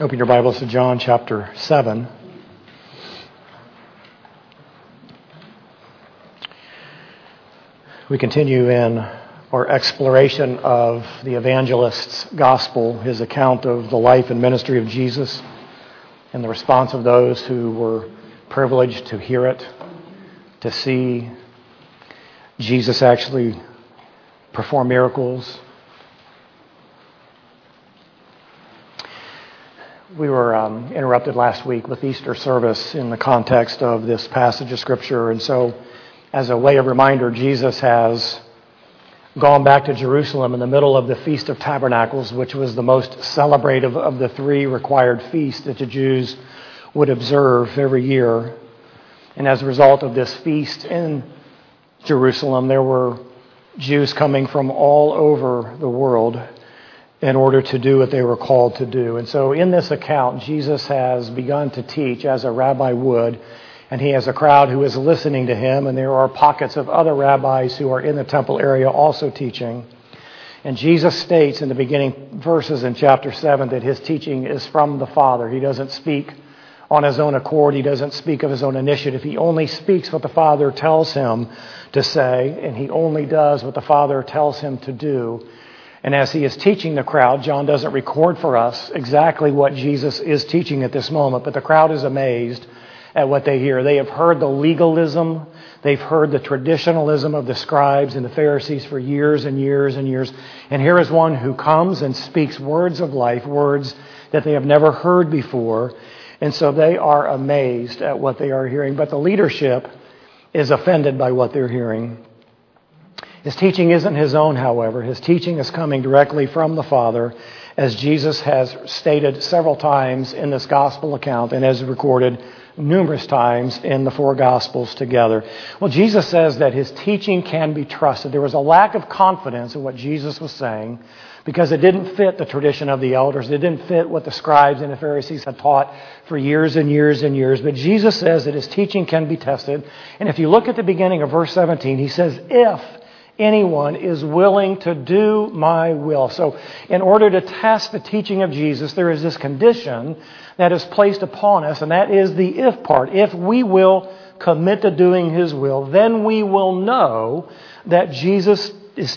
Open your Bibles to John chapter 7. We continue in our exploration of the evangelist's gospel, his account of the life and ministry of Jesus, and the response of those who were privileged to hear it, to see Jesus actually perform miracles, we were um, interrupted last week with Easter service in the context of this passage of Scripture. And so, as a way of reminder, Jesus has gone back to Jerusalem in the middle of the Feast of Tabernacles, which was the most celebrative of the three required feasts that the Jews would observe every year. And as a result of this feast in Jerusalem, there were Jews coming from all over the world in order to do what they were called to do. And so in this account, Jesus has begun to teach as a rabbi would, and he has a crowd who is listening to him, and there are pockets of other rabbis who are in the temple area also teaching. And Jesus states in the beginning verses in chapter 7 that his teaching is from the Father. He doesn't speak on his own accord. He doesn't speak of his own initiative. He only speaks what the Father tells him to say, and he only does what the Father tells him to do. And as he is teaching the crowd, John doesn't record for us exactly what Jesus is teaching at this moment, but the crowd is amazed at what they hear. They have heard the legalism, they've heard the traditionalism of the scribes and the Pharisees for years and years and years. And here is one who comes and speaks words of life, words that they have never heard before. And so they are amazed at what they are hearing. But the leadership is offended by what they're hearing. His teaching isn't his own, however. His teaching is coming directly from the Father, as Jesus has stated several times in this gospel account and as recorded numerous times in the four gospels together. Well, Jesus says that his teaching can be trusted. There was a lack of confidence in what Jesus was saying because it didn't fit the tradition of the elders. It didn't fit what the scribes and the Pharisees had taught for years and years and years. But Jesus says that his teaching can be tested. And if you look at the beginning of verse 17, he says, if anyone is willing to do my will. So, in order to test the teaching of Jesus, there is this condition that is placed upon us, and that is the if part. If we will commit to doing his will, then we will know that Jesus'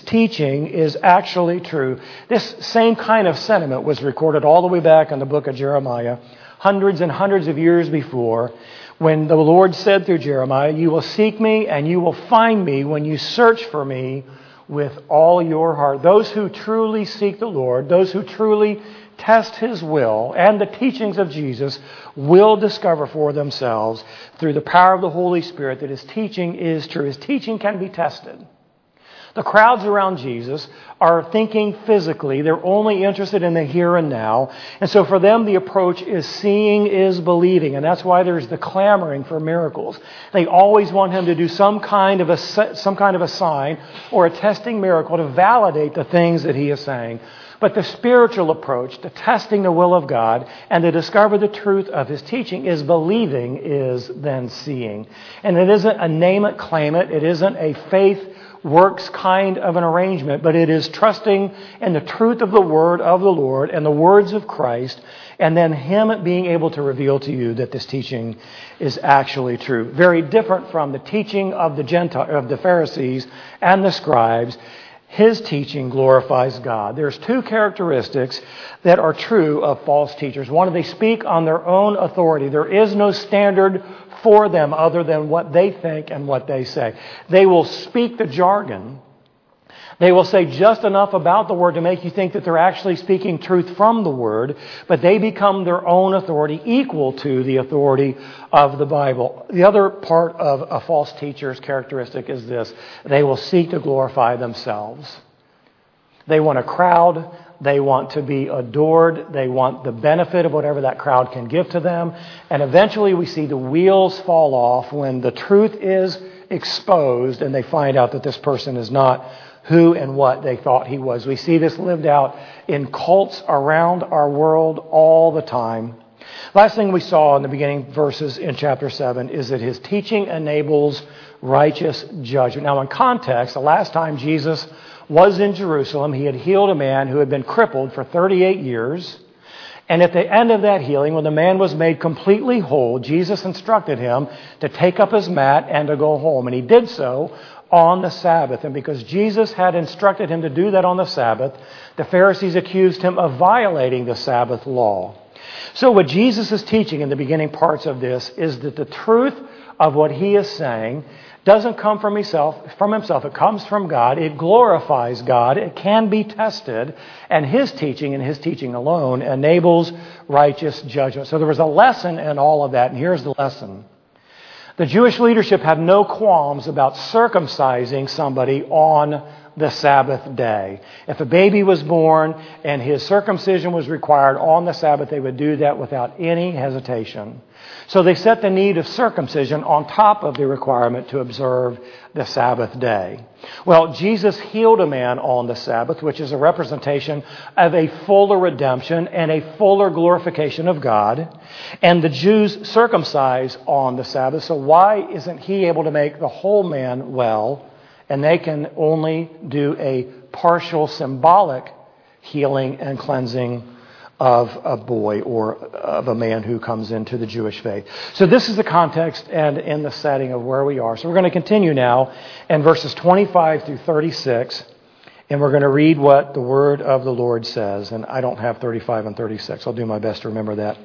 teaching is actually true. This same kind of sentiment was recorded all the way back in the book of Jeremiah, hundreds and hundreds of years before when the Lord said through Jeremiah, You will seek me and you will find me when you search for me with all your heart. Those who truly seek the Lord, those who truly test His will and the teachings of Jesus will discover for themselves through the power of the Holy Spirit that His teaching is true. His teaching can be tested. The crowds around Jesus are thinking physically. They're only interested in the here and now. And so for them, the approach is seeing is believing. And that's why there's the clamoring for miracles. They always want him to do some kind of a, some kind of a sign or a testing miracle to validate the things that he is saying. But the spiritual approach to testing the will of God and to discover the truth of his teaching is believing is then seeing. And it isn't a name it, claim it. It isn't a faith works kind of an arrangement, but it is trusting in the truth of the word of the Lord and the words of Christ, and then Him being able to reveal to you that this teaching is actually true. Very different from the teaching of the Gentile, of the Pharisees and the scribes. His teaching glorifies God. There's two characteristics that are true of false teachers. One, they speak on their own authority. There is no standard for them other than what they think and what they say. They will speak the jargon. They will say just enough about the word to make you think that they're actually speaking truth from the word, but they become their own authority equal to the authority of the Bible. The other part of a false teacher's characteristic is this they will seek to glorify themselves. They want a crowd they want to be adored. They want the benefit of whatever that crowd can give to them. And eventually we see the wheels fall off when the truth is exposed and they find out that this person is not who and what they thought he was. We see this lived out in cults around our world all the time. Last thing we saw in the beginning verses in chapter 7 is that his teaching enables righteous judgment. Now, in context, the last time Jesus was in Jerusalem. He had healed a man who had been crippled for 38 years. And at the end of that healing, when the man was made completely whole, Jesus instructed him to take up his mat and to go home. And he did so on the Sabbath. And because Jesus had instructed him to do that on the Sabbath, the Pharisees accused him of violating the Sabbath law. So, what Jesus is teaching in the beginning parts of this is that the truth of what he is saying doesn't come from himself, from himself. It comes from God. It glorifies God. It can be tested. And his teaching and his teaching alone enables righteous judgment. So there was a lesson in all of that. And here's the lesson. The Jewish leadership had no qualms about circumcising somebody on the Sabbath day. If a baby was born and his circumcision was required on the Sabbath, they would do that without any hesitation. So they set the need of circumcision on top of the requirement to observe the Sabbath day. Well, Jesus healed a man on the Sabbath, which is a representation of a fuller redemption and a fuller glorification of God. And the Jews circumcise on the Sabbath. So why isn't he able to make the whole man well? And they can only do a partial symbolic healing and cleansing of a boy or of a man who comes into the Jewish faith. So this is the context and in the setting of where we are. So we're going to continue now in verses 25 through 36, and we're going to read what the word of the Lord says. And I don't have 35 and 36. I'll do my best to remember that.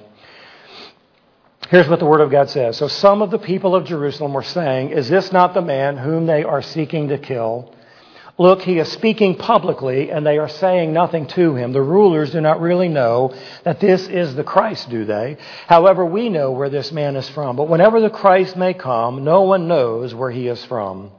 Here's what the Word of God says. So some of the people of Jerusalem were saying, Is this not the man whom they are seeking to kill? Look, he is speaking publicly, and they are saying nothing to him. The rulers do not really know that this is the Christ, do they? However, we know where this man is from. But whenever the Christ may come, no one knows where he is from.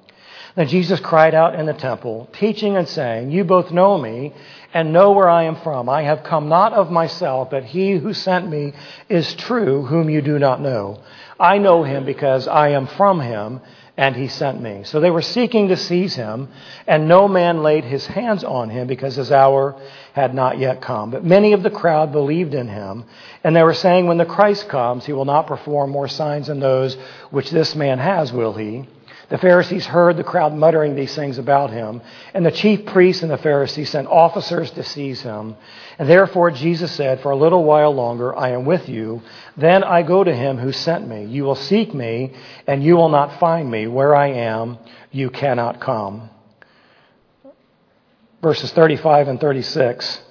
Then Jesus cried out in the temple, teaching and saying, You both know me and know where I am from. I have come not of myself, but he who sent me is true, whom you do not know. I know him because I am from him and he sent me. So they were seeking to seize him, and no man laid his hands on him because his hour had not yet come. But many of the crowd believed in him, and they were saying, When the Christ comes, he will not perform more signs than those which this man has, will he? The Pharisees heard the crowd muttering these things about him, and the chief priests and the Pharisees sent officers to seize him. And therefore Jesus said, For a little while longer I am with you, then I go to him who sent me. You will seek me, and you will not find me. Where I am, you cannot come. Verses 35 and 36.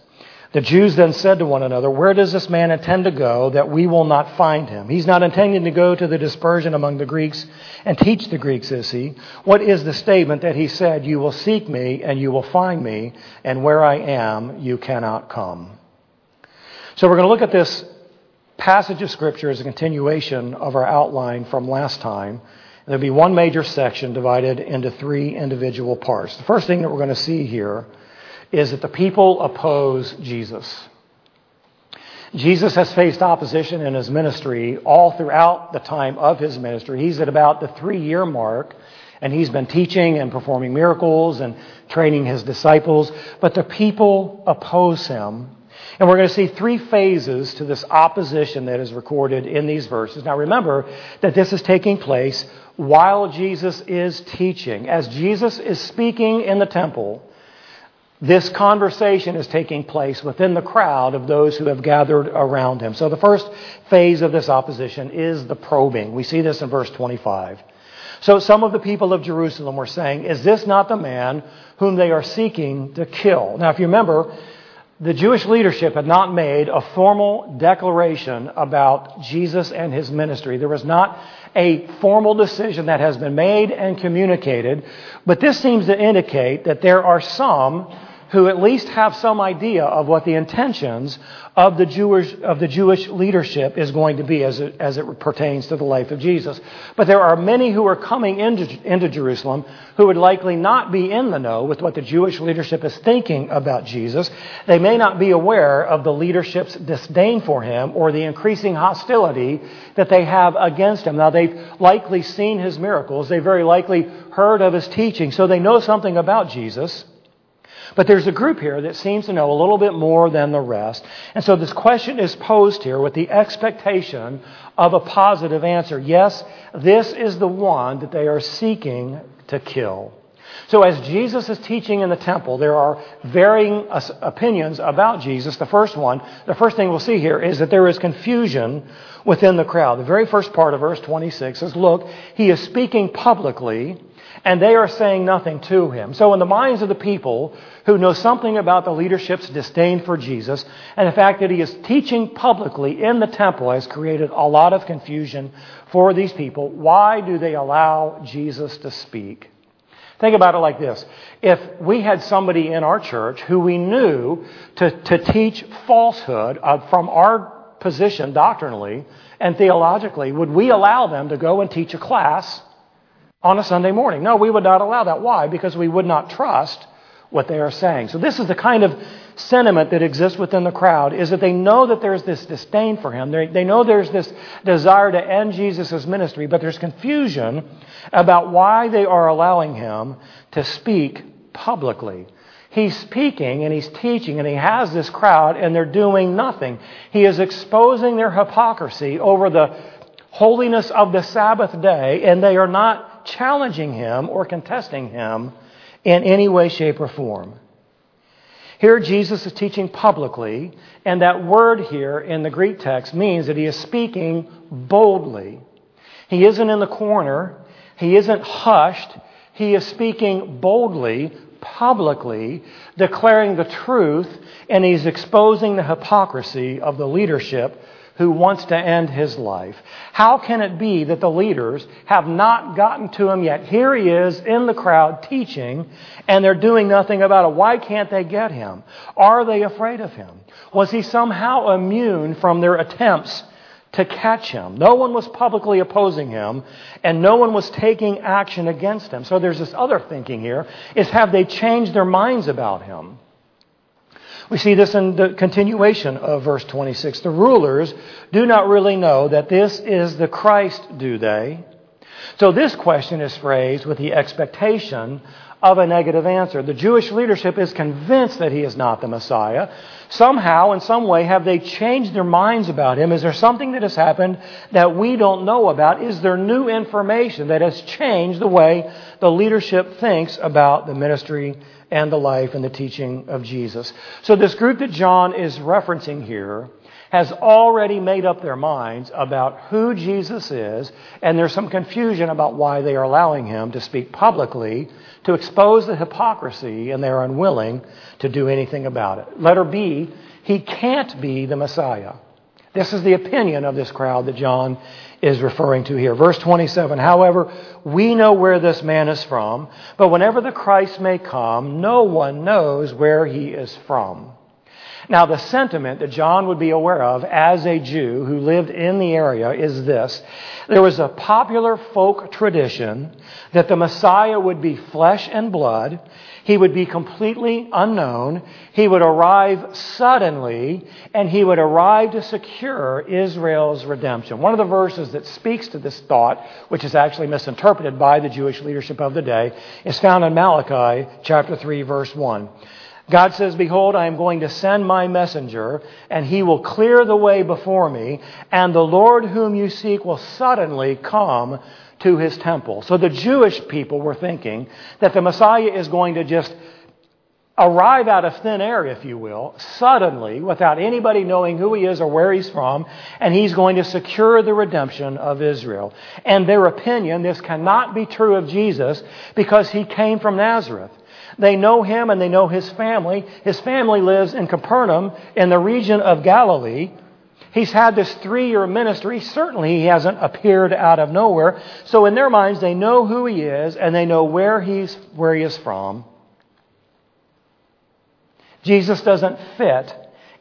The Jews then said to one another, Where does this man intend to go that we will not find him? He's not intending to go to the dispersion among the Greeks and teach the Greeks, is he? What is the statement that he said, You will seek me and you will find me, and where I am, you cannot come? So we're going to look at this passage of Scripture as a continuation of our outline from last time. There'll be one major section divided into three individual parts. The first thing that we're going to see here is that the people oppose Jesus. Jesus has faced opposition in his ministry all throughout the time of his ministry. He's at about the three year mark, and he's been teaching and performing miracles and training his disciples, but the people oppose him. And we're going to see three phases to this opposition that is recorded in these verses. Now remember that this is taking place while Jesus is teaching. As Jesus is speaking in the temple, this conversation is taking place within the crowd of those who have gathered around him. So the first phase of this opposition is the probing. We see this in verse 25. So some of the people of Jerusalem were saying, Is this not the man whom they are seeking to kill? Now, if you remember, the Jewish leadership had not made a formal declaration about Jesus and his ministry. There was not a formal decision that has been made and communicated, but this seems to indicate that there are some who at least have some idea of what the intentions of the Jewish, of the Jewish leadership is going to be as it, as it pertains to the life of Jesus. But there are many who are coming into, into Jerusalem who would likely not be in the know with what the Jewish leadership is thinking about Jesus. They may not be aware of the leadership's disdain for him or the increasing hostility that they have against him. Now, they've likely seen his miracles. They very likely heard of his teaching. So they know something about Jesus. But there's a group here that seems to know a little bit more than the rest. And so this question is posed here with the expectation of a positive answer. Yes, this is the one that they are seeking to kill. So, as Jesus is teaching in the temple, there are varying opinions about Jesus. The first one, the first thing we'll see here is that there is confusion within the crowd. The very first part of verse 26 says, Look, he is speaking publicly, and they are saying nothing to him. So, in the minds of the people who know something about the leadership's disdain for Jesus, and the fact that he is teaching publicly in the temple has created a lot of confusion for these people. Why do they allow Jesus to speak? Think about it like this. If we had somebody in our church who we knew to, to teach falsehood uh, from our position doctrinally and theologically, would we allow them to go and teach a class on a Sunday morning? No, we would not allow that. Why? Because we would not trust what they are saying. So this is the kind of sentiment that exists within the crowd is that they know that there's this disdain for him. They, they know there's this desire to end Jesus' ministry, but there's confusion about why they are allowing him to speak publicly. He's speaking and he's teaching and he has this crowd and they're doing nothing. He is exposing their hypocrisy over the holiness of the Sabbath day and they are not challenging him or contesting him in any way, shape, or form. Here, Jesus is teaching publicly, and that word here in the Greek text means that he is speaking boldly. He isn't in the corner, he isn't hushed, he is speaking boldly, publicly, declaring the truth, and he's exposing the hypocrisy of the leadership who wants to end his life. How can it be that the leaders have not gotten to him yet? Here he is in the crowd teaching, and they're doing nothing about it. Why can't they get him? Are they afraid of him? Was he somehow immune from their attempts to catch him? No one was publicly opposing him, and no one was taking action against him. So there's this other thinking here, is have they changed their minds about him? We see this in the continuation of verse 26. The rulers do not really know that this is the Christ, do they? So this question is phrased with the expectation of a negative answer. The Jewish leadership is convinced that he is not the Messiah. Somehow, in some way, have they changed their minds about him? Is there something that has happened that we don't know about? Is there new information that has changed the way the leadership thinks about the ministry and the life and the teaching of Jesus. So, this group that John is referencing here has already made up their minds about who Jesus is, and there's some confusion about why they are allowing him to speak publicly to expose the hypocrisy, and they're unwilling to do anything about it. Letter B, he can't be the Messiah. This is the opinion of this crowd that John is referring to here. Verse 27 However, we know where this man is from, but whenever the Christ may come, no one knows where he is from. Now, the sentiment that John would be aware of as a Jew who lived in the area is this. There was a popular folk tradition that the Messiah would be flesh and blood, he would be completely unknown. He would arrive suddenly, and he would arrive to secure Israel's redemption. One of the verses that speaks to this thought, which is actually misinterpreted by the Jewish leadership of the day, is found in Malachi chapter 3, verse 1. God says, Behold, I am going to send my messenger, and he will clear the way before me, and the Lord whom you seek will suddenly come to his temple. So the Jewish people were thinking that the Messiah is going to just arrive out of thin air, if you will, suddenly, without anybody knowing who he is or where he's from, and he's going to secure the redemption of Israel. And their opinion, this cannot be true of Jesus because he came from Nazareth. They know him and they know his family. His family lives in Capernaum in the region of Galilee. He's had this three year ministry. Certainly, he hasn't appeared out of nowhere. So, in their minds, they know who he is and they know where, he's, where he is from. Jesus doesn't fit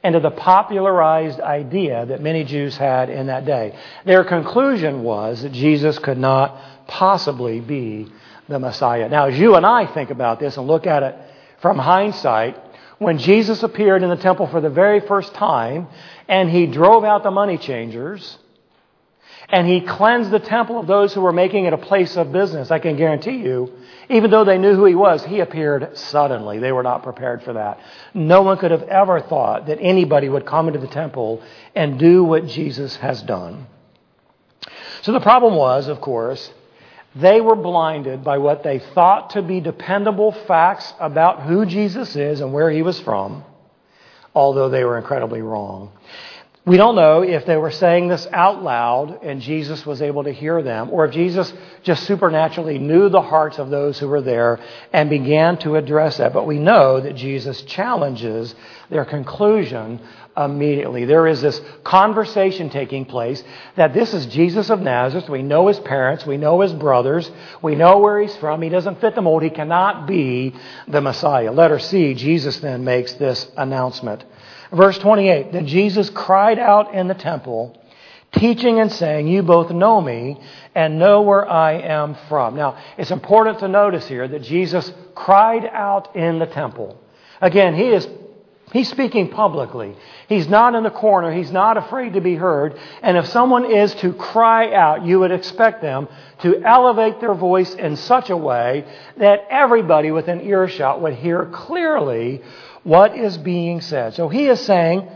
into the popularized idea that many Jews had in that day. Their conclusion was that Jesus could not possibly be the Messiah. Now, as you and I think about this and look at it from hindsight, when Jesus appeared in the temple for the very first time and he drove out the money changers and he cleansed the temple of those who were making it a place of business, I can guarantee you, even though they knew who he was, he appeared suddenly. They were not prepared for that. No one could have ever thought that anybody would come into the temple and do what Jesus has done. So the problem was, of course, They were blinded by what they thought to be dependable facts about who Jesus is and where he was from, although they were incredibly wrong. We don't know if they were saying this out loud and Jesus was able to hear them, or if Jesus just supernaturally knew the hearts of those who were there and began to address that. But we know that Jesus challenges their conclusion immediately. There is this conversation taking place that this is Jesus of Nazareth. We know his parents, we know his brothers, we know where he's from. He doesn't fit the mold, he cannot be the Messiah. Letter C, Jesus then makes this announcement. Verse 28 Then Jesus cried out in the temple, teaching and saying, You both know me and know where I am from. Now, it's important to notice here that Jesus cried out in the temple. Again, he is He's speaking publicly. He's not in the corner. He's not afraid to be heard. And if someone is to cry out, you would expect them to elevate their voice in such a way that everybody within earshot would hear clearly what is being said. So he is saying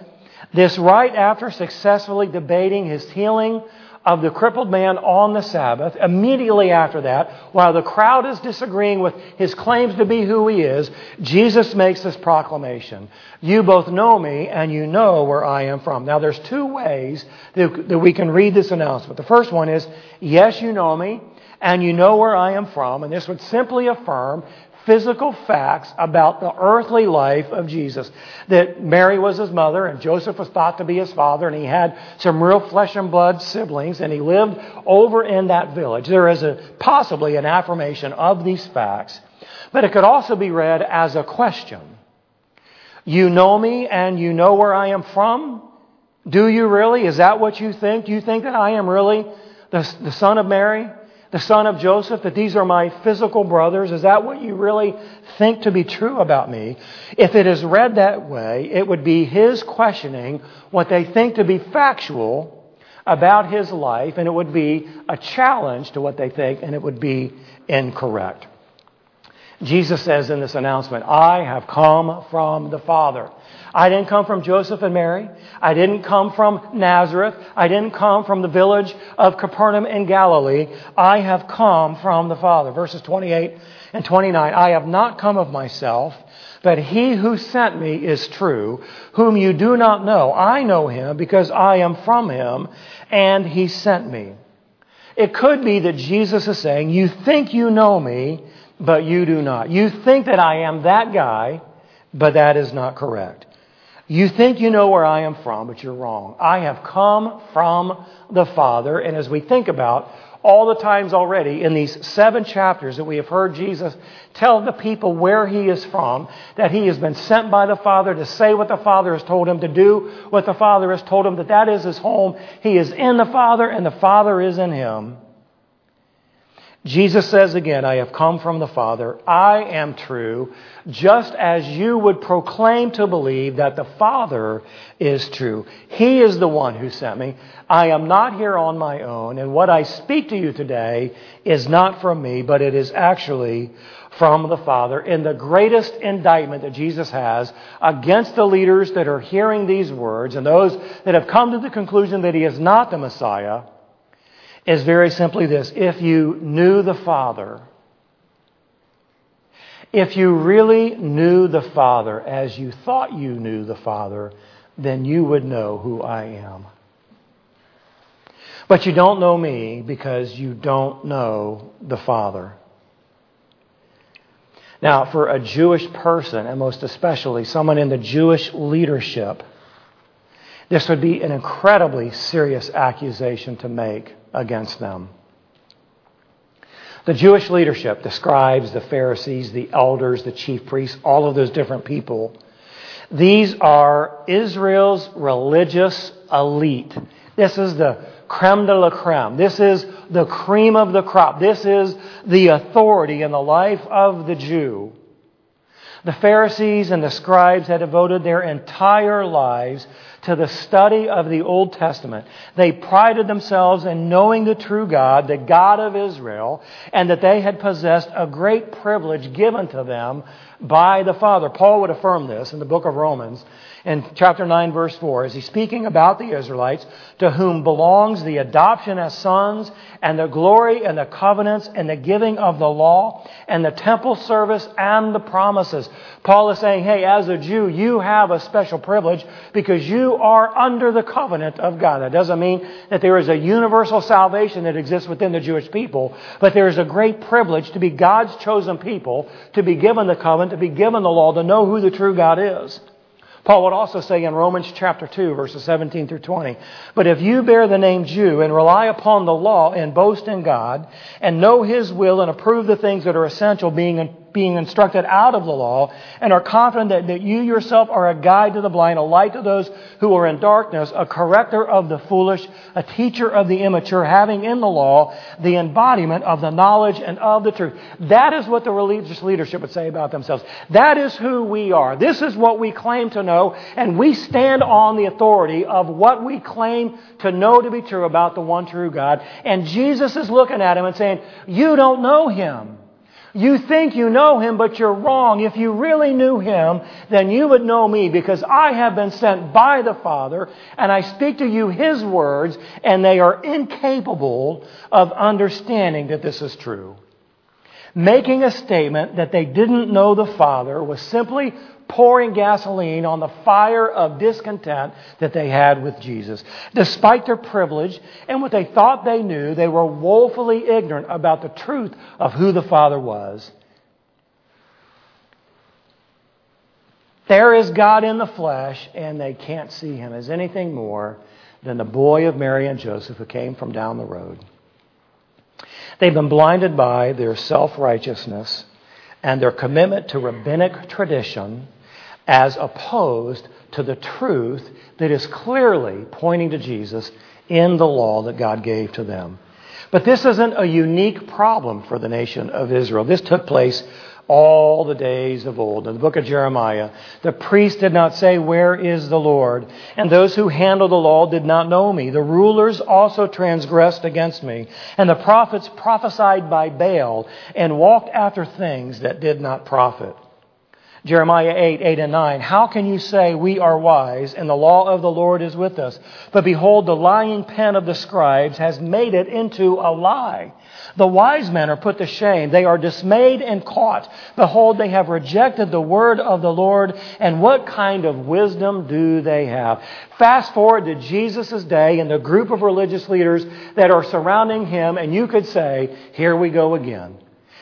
this right after successfully debating his healing of the crippled man on the Sabbath. Immediately after that, while the crowd is disagreeing with his claims to be who he is, Jesus makes this proclamation. You both know me and you know where I am from. Now there's two ways that, we can read this announcement. The first one is, yes, you know me and you know where I am from. And this would simply affirm physical facts about the earthly life of Jesus. That Mary was his mother and Joseph was thought to be his father and he had some real flesh and blood siblings and he lived over in that village. There is a, possibly an affirmation of these facts, but it could also be read as a question. You know me and you know where I am from? Do you really? Is that what you think? Do you think that I am really the, the son of Mary? The son of Joseph, that these are my physical brothers? Is that what you really think to be true about me? If it is read that way, it would be his questioning what they think to be factual about his life, and it would be a challenge to what they think, and it would be incorrect. Jesus says in this announcement, I have come from the Father. I didn't come from Joseph and Mary. I didn't come from Nazareth. I didn't come from the village of Capernaum in Galilee. I have come from the Father. Verses 28 and 29. I have not come of myself, but he who sent me is true, whom you do not know. I know him because I am from him, and he sent me. It could be that Jesus is saying, You think you know me, but you do not. You think that I am that guy, but that is not correct. You think you know where I am from, but you're wrong. I have come from the Father. And as we think about all the times already in these seven chapters that we have heard Jesus tell the people where he is from, that he has been sent by the Father to say what the Father has told him, to do what the Father has told him, that that is his home. He is in the Father and the Father is in him. Jesus says again, I have come from the Father. I am true, just as you would proclaim to believe that the Father is true. He is the one who sent me. I am not here on my own, and what I speak to you today is not from me, but it is actually from the Father. In the greatest indictment that Jesus has against the leaders that are hearing these words and those that have come to the conclusion that he is not the Messiah, is very simply this. If you knew the Father, if you really knew the Father as you thought you knew the Father, then you would know who I am. But you don't know me because you don't know the Father. Now, for a Jewish person, and most especially someone in the Jewish leadership, this would be an incredibly serious accusation to make against them. The Jewish leadership, the scribes, the Pharisees, the elders, the chief priests, all of those different people, these are Israel's religious elite. This is the creme de la creme. This is the cream of the crop. This is the authority in the life of the Jew. The Pharisees and the scribes had devoted their entire lives to the study of the Old Testament. They prided themselves in knowing the true God, the God of Israel, and that they had possessed a great privilege given to them by the Father. Paul would affirm this in the book of Romans. In chapter 9, verse 4, is he speaking about the Israelites to whom belongs the adoption as sons and the glory and the covenants and the giving of the law and the temple service and the promises. Paul is saying, hey, as a Jew, you have a special privilege because you are under the covenant of God. That doesn't mean that there is a universal salvation that exists within the Jewish people, but there is a great privilege to be God's chosen people, to be given the covenant, to be given the law, to know who the true God is. Paul would also say in Romans chapter 2, verses 17 through 20, But if you bear the name Jew and rely upon the law and boast in God and know His will and approve the things that are essential, being being instructed out of the law and are confident that, that you yourself are a guide to the blind, a light to those who are in darkness, a corrector of the foolish, a teacher of the immature, having in the law the embodiment of the knowledge and of the truth. That is what the religious leadership would say about themselves. That is who we are. This is what we claim to know, and we stand on the authority of what we claim to know to be true about the one true God. And Jesus is looking at him and saying, You don't know him. You think you know him, but you're wrong. If you really knew him, then you would know me because I have been sent by the Father and I speak to you his words and they are incapable of understanding that this is true. Making a statement that they didn't know the Father was simply pouring gasoline on the fire of discontent that they had with Jesus. Despite their privilege and what they thought they knew, they were woefully ignorant about the truth of who the Father was. There is God in the flesh, and they can't see him as anything more than the boy of Mary and Joseph who came from down the road. They've been blinded by their self righteousness and their commitment to rabbinic tradition as opposed to the truth that is clearly pointing to Jesus in the law that God gave to them. But this isn't a unique problem for the nation of Israel. This took place all the days of old. In the book of Jeremiah, the priest did not say, Where is the Lord? And those who handle the law did not know me. The rulers also transgressed against me. And the prophets prophesied by Baal and walked after things that did not profit. Jeremiah 8, 8 and 9. How can you say, We are wise, and the law of the Lord is with us? But behold, the lying pen of the scribes has made it into a lie. The wise men are put to shame. They are dismayed and caught. Behold, they have rejected the word of the Lord. And what kind of wisdom do they have? Fast forward to Jesus' day and the group of religious leaders that are surrounding him, and you could say, Here we go again.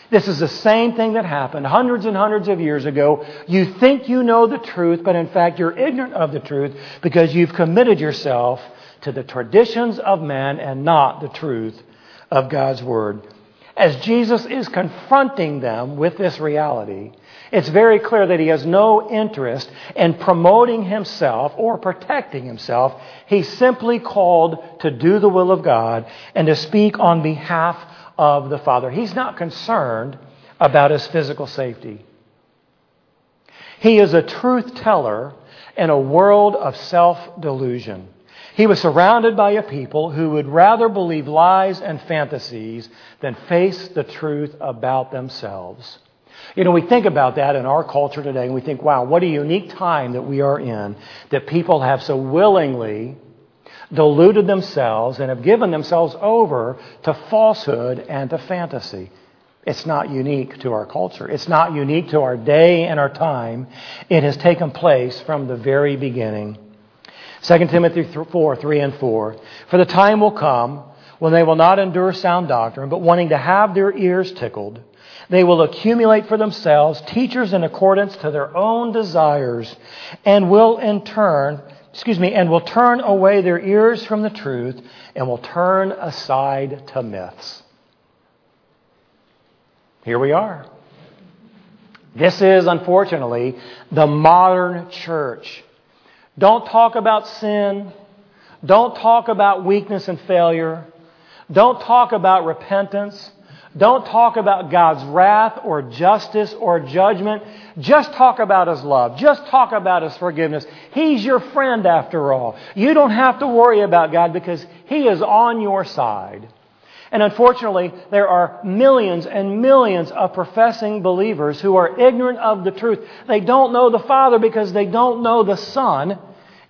This is the same thing that happened hundreds and hundreds of years ago. You think you know the truth, but in fact you're ignorant of the truth because you've committed yourself to the traditions of men and not the truth of God's Word. As Jesus is confronting them with this reality, it's very clear that he has no interest in promoting himself or protecting himself. He's simply called to do the will of God and to speak on behalf of the Father. He's not concerned about his physical safety. He is a truth teller in a world of self delusion. He was surrounded by a people who would rather believe lies and fantasies than face the truth about themselves. You know, we think about that in our culture today and we think, wow, what a unique time that we are in that people have so willingly deluded themselves and have given themselves over to falsehood and to fantasy. It's not unique to our culture. It's not unique to our day and our time. It has taken place from the very beginning. 2 Timothy 4, 3 and 4. For the time will come when they will not endure sound doctrine, but wanting to have their ears tickled, they will accumulate for themselves teachers in accordance to their own desires, and will in turn excuse me, and will turn away their ears from the truth and will turn aside to myths. Here we are. This is, unfortunately, the modern church. Don't talk about sin. Don't talk about weakness and failure. Don't talk about repentance. Don't talk about God's wrath or justice or judgment. Just talk about His love. Just talk about His forgiveness. He's your friend after all. You don't have to worry about God because He is on your side. And unfortunately, there are millions and millions of professing believers who are ignorant of the truth. They don't know the Father because they don't know the Son.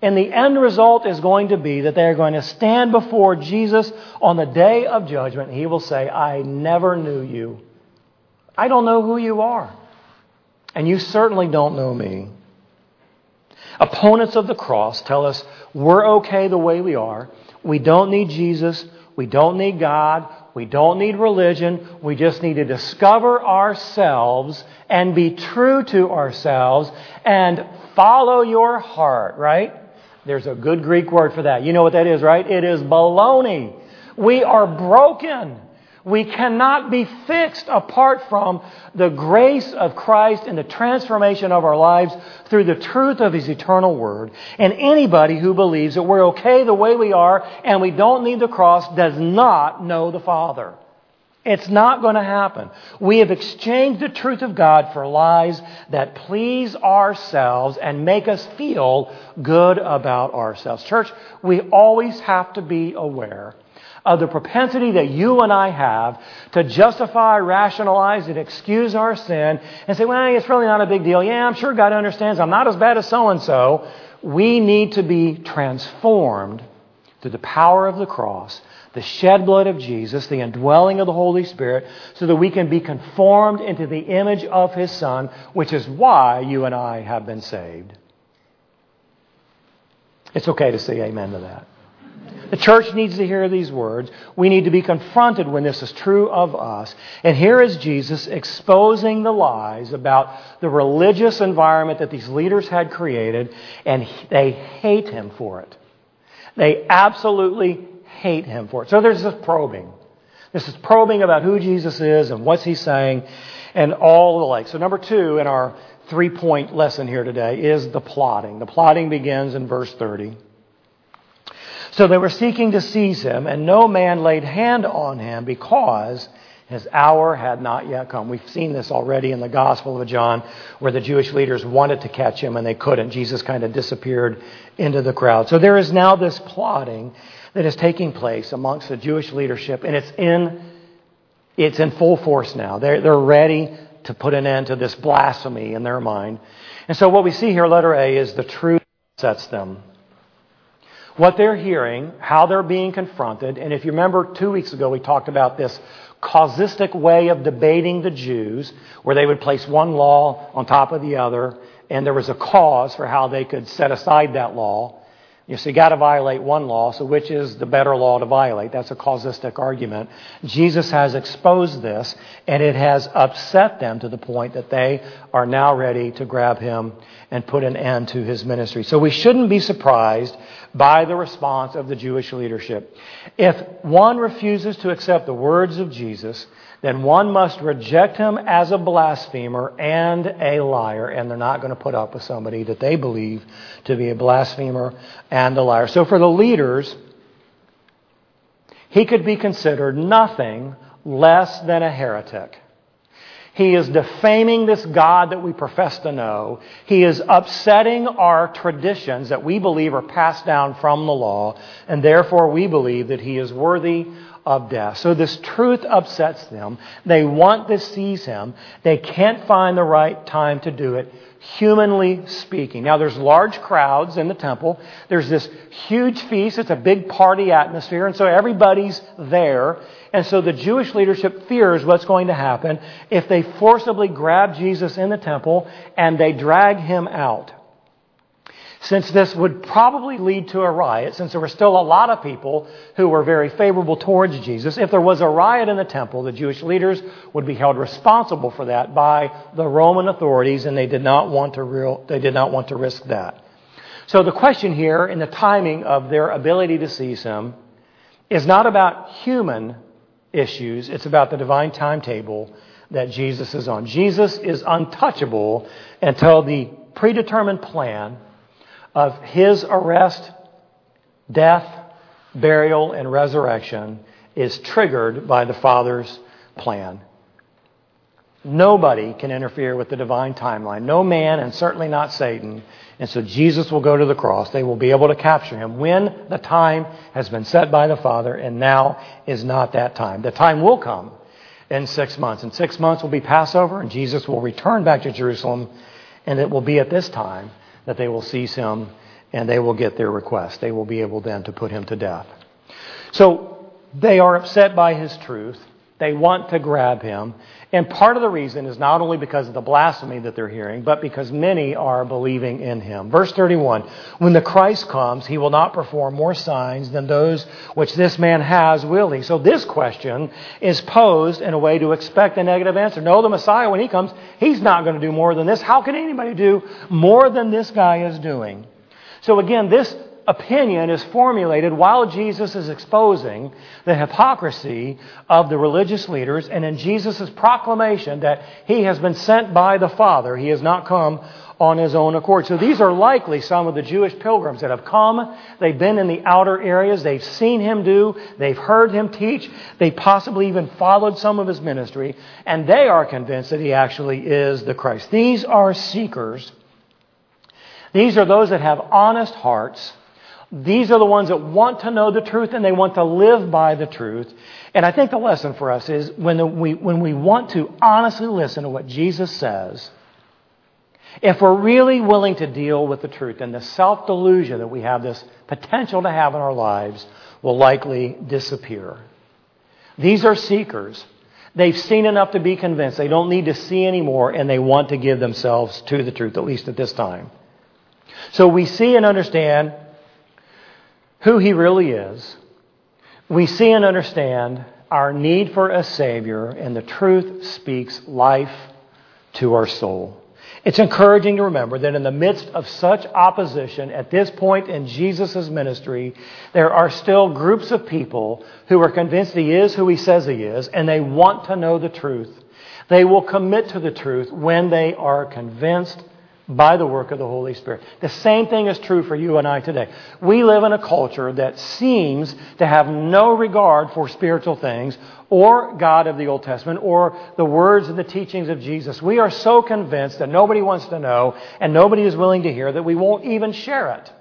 And the end result is going to be that they are going to stand before Jesus on the day of judgment. He will say, I never knew you. I don't know who you are. And you certainly don't know me. Opponents of the cross tell us we're okay the way we are. We don't need Jesus. We don't need God. We don't need religion. We just need to discover ourselves and be true to ourselves and follow your heart, right? There's a good Greek word for that. You know what that is, right? It is baloney. We are broken. We cannot be fixed apart from the grace of Christ and the transformation of our lives through the truth of His eternal Word. And anybody who believes that we're okay the way we are and we don't need the cross does not know the Father. It's not going to happen. We have exchanged the truth of God for lies that please ourselves and make us feel good about ourselves. Church, we always have to be aware of the propensity that you and I have to justify, rationalize, and excuse our sin and say, well, it's really not a big deal. Yeah, I'm sure God understands. I'm not as bad as so and so. We need to be transformed through the power of the cross, the shed blood of Jesus, the indwelling of the Holy Spirit, so that we can be conformed into the image of His Son, which is why you and I have been saved. It's okay to say amen to that. The church needs to hear these words. We need to be confronted when this is true of us. And here is Jesus exposing the lies about the religious environment that these leaders had created, and they hate him for it. They absolutely hate him for it. So there's this probing. This is probing about who Jesus is and what's he saying and all the like. So, number two in our three point lesson here today is the plotting. The plotting begins in verse 30. So they were seeking to seize him, and no man laid hand on him because his hour had not yet come. We've seen this already in the Gospel of John, where the Jewish leaders wanted to catch him and they couldn't. Jesus kind of disappeared into the crowd. So there is now this plotting that is taking place amongst the Jewish leadership, and it's in, it's in full force now. They're, they're ready to put an end to this blasphemy in their mind. And so what we see here, letter A, is the truth sets them what they're hearing, how they're being confronted. And if you remember two weeks ago, we talked about this causistic way of debating the Jews, where they would place one law on top of the other, and there was a cause for how they could set aside that law. You see, you got to violate one law, so which is the better law to violate? That's a causistic argument. Jesus has exposed this, and it has upset them to the point that they are now ready to grab him and put an end to his ministry. So we shouldn't be surprised by the response of the Jewish leadership. If one refuses to accept the words of Jesus, then one must reject him as a blasphemer and a liar, and they're not going to put up with somebody that they believe to be a blasphemer and a liar. So for the leaders, he could be considered nothing less than a heretic. He is defaming this God that we profess to know. He is upsetting our traditions that we believe are passed down from the law, and therefore we believe that he is worthy of death. So this truth upsets them. They want to seize him. They can't find the right time to do it, humanly speaking. Now there's large crowds in the temple. There's this huge feast. It's a big party atmosphere, and so everybody's there. And so the Jewish leadership fears what's going to happen if they forcibly grab Jesus in the temple and they drag him out. Since this would probably lead to a riot, since there were still a lot of people who were very favorable towards Jesus, if there was a riot in the temple, the Jewish leaders would be held responsible for that by the Roman authorities, and they did not want to, real, they did not want to risk that. So the question here in the timing of their ability to seize him is not about human issues. It's about the divine timetable that Jesus is on. Jesus is untouchable until the predetermined plan of his arrest, death, burial, and resurrection is triggered by the Father's plan. Nobody can interfere with the divine timeline. No man, and certainly not Satan. And so Jesus will go to the cross. They will be able to capture him when the time has been set by the Father, and now is not that time. The time will come in six months. In six months will be Passover, and Jesus will return back to Jerusalem, and it will be at this time that they will seize him and they will get their request. They will be able then to put him to death. So they are upset by his truth. They want to grab him. And part of the reason is not only because of the blasphemy that they're hearing, but because many are believing in him. Verse 31 When the Christ comes, he will not perform more signs than those which this man has, will he? So this question is posed in a way to expect a negative answer. No, the Messiah, when he comes, he's not going to do more than this. How can anybody do more than this guy is doing? So again, this opinion is formulated while Jesus is exposing the hypocrisy of the religious leaders and in Jesus' proclamation that he has been sent by the Father. He has not come on his own accord. So these are likely some of the Jewish pilgrims that have come. They've been in the outer areas. They've seen him do. They've heard him teach. They possibly even followed some of his ministry. And they are convinced that he actually is the Christ. These are seekers. These are those that have honest hearts these are the ones that want to know the truth and they want to live by the truth. And I think the lesson for us is when we, when we want to honestly listen to what Jesus says, if we're really willing to deal with the truth, then the self delusion that we have this potential to have in our lives will likely disappear. These are seekers. They've seen enough to be convinced. They don't need to see anymore, and they want to give themselves to the truth, at least at this time. So we see and understand who He really is, we see and understand our need for a Savior, and the truth speaks life to our soul. It's encouraging to remember that in the midst of such opposition at this point in Jesus' ministry, there are still groups of people who are convinced he is who he says he is, and they want to know the truth. They will commit to the truth when they are convinced by the work of the Holy Spirit. The same thing is true for you and I today. We live in a culture that seems to have no regard for spiritual things or God of the Old Testament or the words and the teachings of Jesus. We are so convinced that nobody wants to know and nobody is willing to hear that we won't even share it.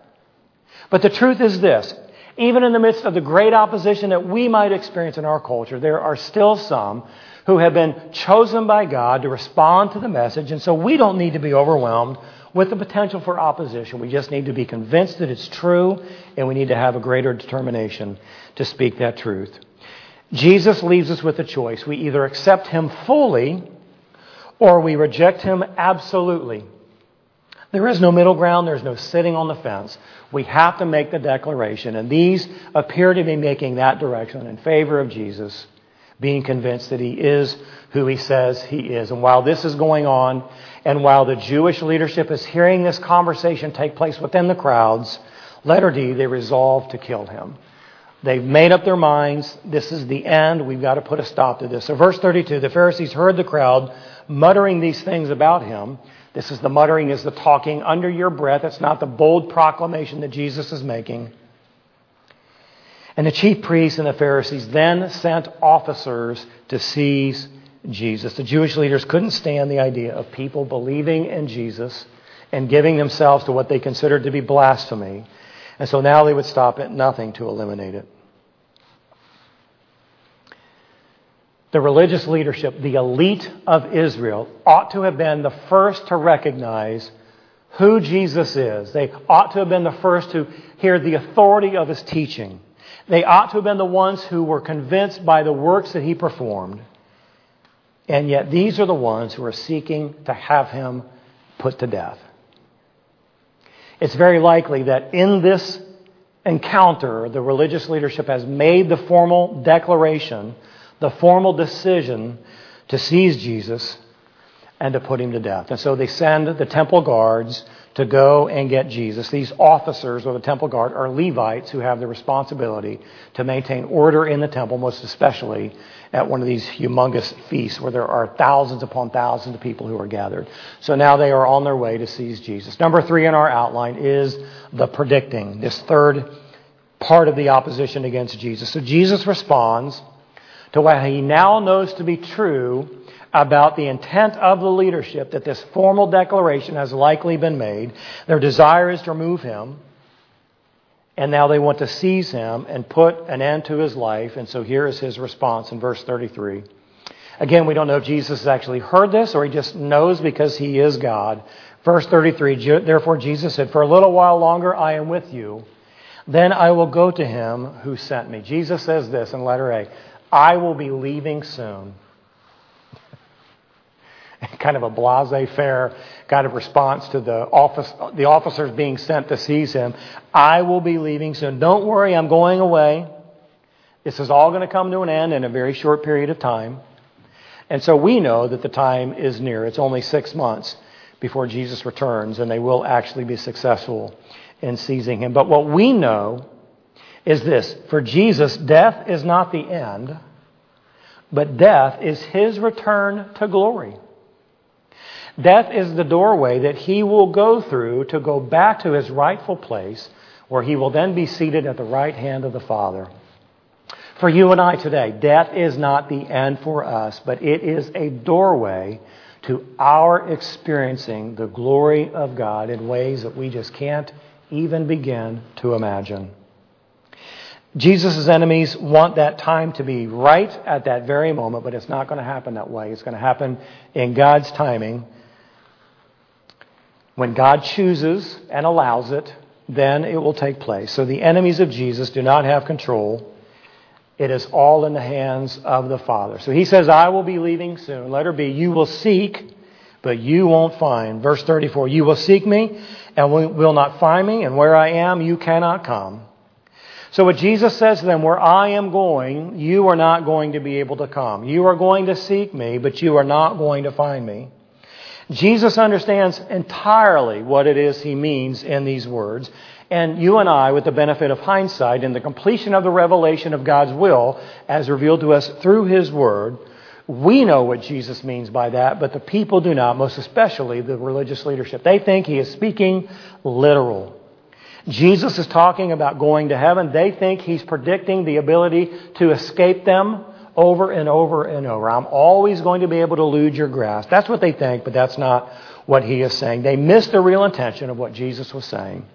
But the truth is this. Even in the midst of the great opposition that we might experience in our culture, there are still some who have been chosen by God to respond to the message. And so we don't need to be overwhelmed with the potential for opposition. We just need to be convinced that it's true, and we need to have a greater determination to speak that truth. Jesus leaves us with a choice. We either accept him fully or we reject him absolutely. There is no middle ground, there's no sitting on the fence. We have to make the declaration, and these appear to be making that direction in favor of Jesus being convinced that he is who he says he is. And while this is going on, and while the Jewish leadership is hearing this conversation take place within the crowds, letter D, they resolve to kill him. They've made up their minds. This is the end. We've got to put a stop to this. So, verse 32 the Pharisees heard the crowd muttering these things about him. This is the muttering, is the talking under your breath. It's not the bold proclamation that Jesus is making. And the chief priests and the Pharisees then sent officers to seize Jesus. The Jewish leaders couldn't stand the idea of people believing in Jesus and giving themselves to what they considered to be blasphemy. And so now they would stop at nothing to eliminate it. The religious leadership, the elite of Israel, ought to have been the first to recognize who Jesus is. They ought to have been the first to hear the authority of his teaching. They ought to have been the ones who were convinced by the works that he performed. And yet, these are the ones who are seeking to have him put to death. It's very likely that in this encounter, the religious leadership has made the formal declaration, the formal decision to seize Jesus and to put him to death. And so they send the temple guards to go and get Jesus. These officers of the temple guard are Levites who have the responsibility to maintain order in the temple, most especially at one of these humongous feasts where there are thousands upon thousands of people who are gathered. So now they are on their way to seize Jesus. Number three in our outline is the predicting, this third part of the opposition against Jesus. So Jesus responds to what he now knows to be true about the intent of the leadership that this formal declaration has likely been made. Their desire is to remove him, and now they want to seize him and put an end to his life. And so here is his response in verse 33. Again, we don't know if Jesus has actually heard this or he just knows because he is God. Verse 33 Therefore, Jesus said, For a little while longer I am with you. Then I will go to him who sent me. Jesus says this in letter A I will be leaving soon. kind of a blase faire kind of response to the, office, the officers being sent to seize him. I will be leaving soon. Don't worry, I'm going away. This is all going to come to an end in a very short period of time. And so we know that the time is near. It's only six months before Jesus returns, and they will actually be successful in seizing him. But what we know is this for Jesus, death is not the end, but death is his return to glory. Death is the doorway that he will go through to go back to his rightful place, where he will then be seated at the right hand of the Father. For you and I today, death is not the end for us, but it is a doorway to our experiencing the glory of God in ways that we just can't even begin to imagine. Jesus' enemies want that time to be right at that very moment, but it's not going to happen that way. It's going to happen in God's timing. When God chooses and allows it, then it will take place. So the enemies of Jesus do not have control. It is all in the hands of the Father. So he says, I will be leaving soon. Let her be. you will seek, but you won't find. Verse 34, you will seek me and will not find me, and where I am, you cannot come. So what Jesus says to them, where I am going, you are not going to be able to come. You are going to seek me, but you are not going to find me. Jesus understands entirely what it is he means in these words. And you and I, with the benefit of hindsight and the completion of the revelation of God's will as revealed to us through his word, we know what Jesus means by that, but the people do not, most especially the religious leadership. They think he is speaking literal. Jesus is talking about going to heaven. They think he's predicting the ability to escape them over and over and over. I'm always going to be able to elude your grasp. That's what they think, but that's not what he is saying. They miss the real intention of what Jesus was saying.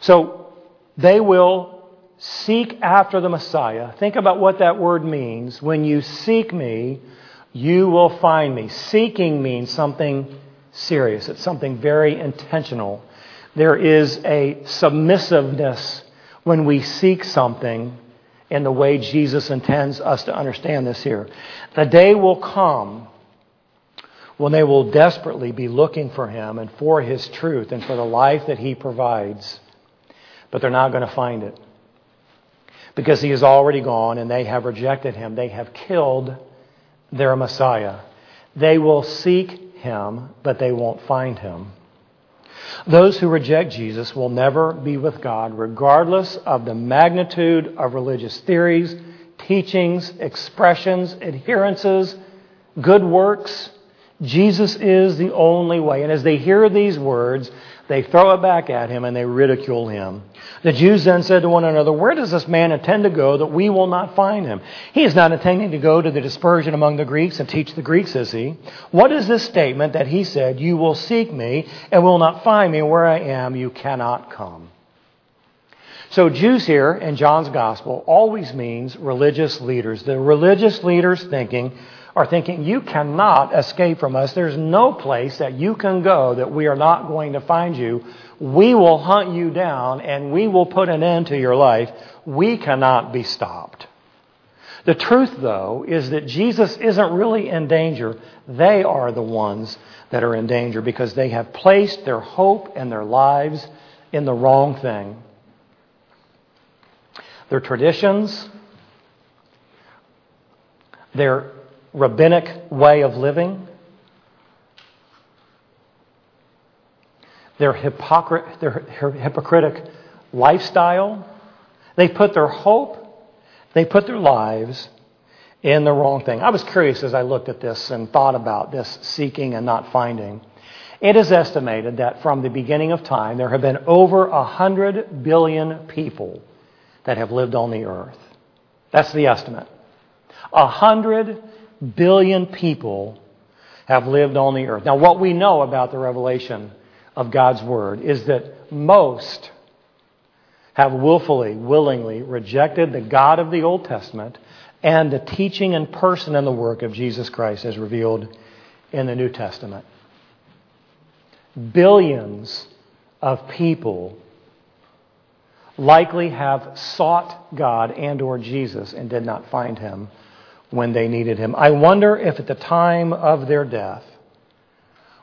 So they will seek after the Messiah. Think about what that word means. When you seek me, you will find me. Seeking means something serious, it's something very intentional. There is a submissiveness when we seek something in the way Jesus intends us to understand this here. The day will come when they will desperately be looking for him and for his truth and for the life that he provides but they're not going to find it because he is already gone and they have rejected him. They have killed their Messiah. They will seek him, but they won't find him. Those who reject Jesus will never be with God, regardless of the magnitude of religious theories, teachings, expressions, adherences, good works. Jesus is the only way. And as they hear these words, they throw it back at him and they ridicule him. The Jews then said to one another, Where does this man intend to go that we will not find him? He is not intending to go to the dispersion among the Greeks and teach the Greeks, is he? What is this statement that he said, You will seek me and will not find me where I am, you cannot come? So, Jews here in John's gospel always means religious leaders. The religious leaders thinking, are thinking, you cannot escape from us. There's no place that you can go that we are not going to find you. We will hunt you down and we will put an end to your life. We cannot be stopped. The truth, though, is that Jesus isn't really in danger. They are the ones that are in danger because they have placed their hope and their lives in the wrong thing. Their traditions, their rabbinic way of living, their, hypocrit- their hypocritic lifestyle. They put their hope, they put their lives in the wrong thing. I was curious as I looked at this and thought about this seeking and not finding. It is estimated that from the beginning of time, there have been over a hundred billion people that have lived on the earth. That's the estimate. A hundred billion people have lived on the earth. Now, what we know about the revelation of God's Word is that most have willfully, willingly rejected the God of the Old Testament and the teaching and person and the work of Jesus Christ as revealed in the New Testament. Billions of people likely have sought God and or Jesus and did not find him when they needed him. I wonder if at the time of their death,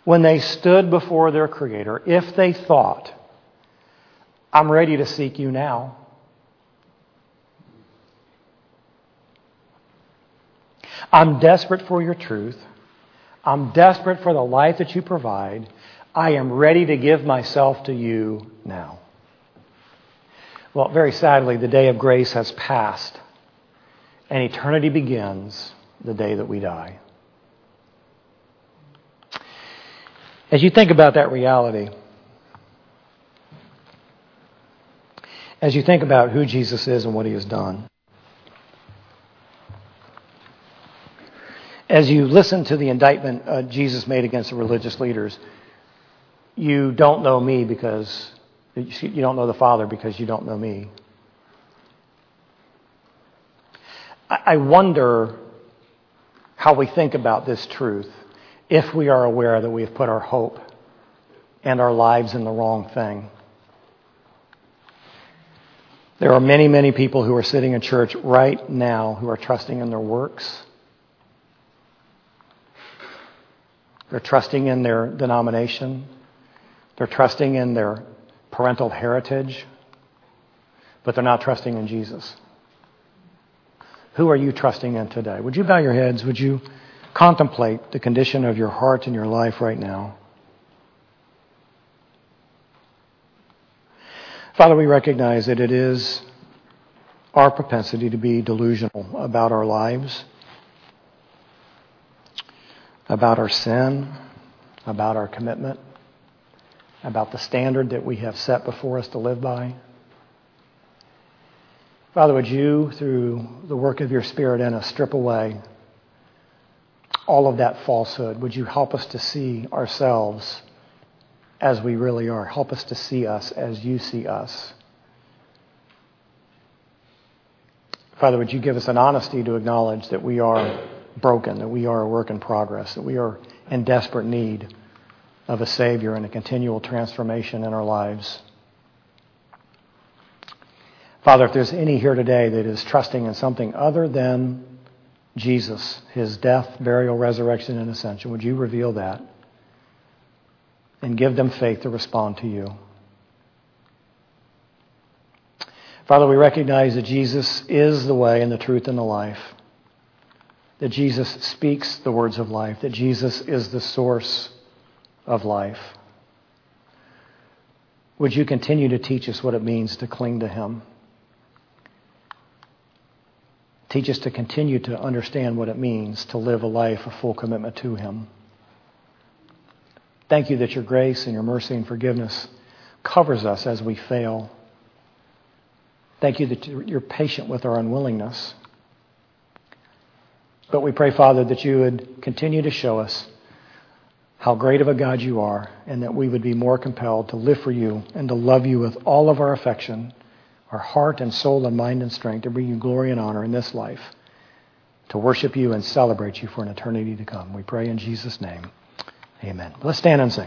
when they stood before their Creator, if they thought, I'm ready to seek you now. I'm desperate for your truth. I'm desperate for the life that you provide. I am ready to give myself to you now. Well, very sadly, the day of grace has passed, and eternity begins the day that we die. As you think about that reality, as you think about who Jesus is and what he has done, as you listen to the indictment uh, Jesus made against the religious leaders, you don't know me because you don't know the Father because you don't know me. I wonder how we think about this truth if we are aware that we have put our hope and our lives in the wrong thing. There are many, many people who are sitting in church right now who are trusting in their works. They're trusting in their denomination. They're trusting in their parental heritage, but they're not trusting in Jesus. Who are you trusting in today? Would you bow your heads? Would you contemplate the condition of your heart and your life right now? Father, we recognize that it is our propensity to be delusional about our lives, about our sin, about our commitment about the standard that we have set before us to live by. Father, would you, through the work of your Spirit in us, strip away all of that falsehood? Would you help us to see ourselves as we really are? Help us to see us as you see us. Father, would you give us an honesty to acknowledge that we are broken, that we are a work in progress, that we are in desperate need of a Savior and a continual transformation in our lives. Father, if there's any here today that is trusting in something other than Jesus, his death, burial, resurrection, and ascension, would you reveal that and give them faith to respond to you? Father, we recognize that Jesus is the way and the truth and the life, that Jesus speaks the words of life, that Jesus is the source of life. Would you continue to teach us what it means to cling to Him? Us to continue to understand what it means to live a life of full commitment to Him. Thank you that your grace and your mercy and forgiveness covers us as we fail. Thank you that you're patient with our unwillingness. But we pray, Father, that you would continue to show us how great of a God you are, and that we would be more compelled to live for you and to love you with all of our affection, our heart and soul and mind and strength, to bring you glory and honor in this life, to worship you and celebrate you for an eternity to come. We pray in Jesus' name. Amen. Let's stand and sing.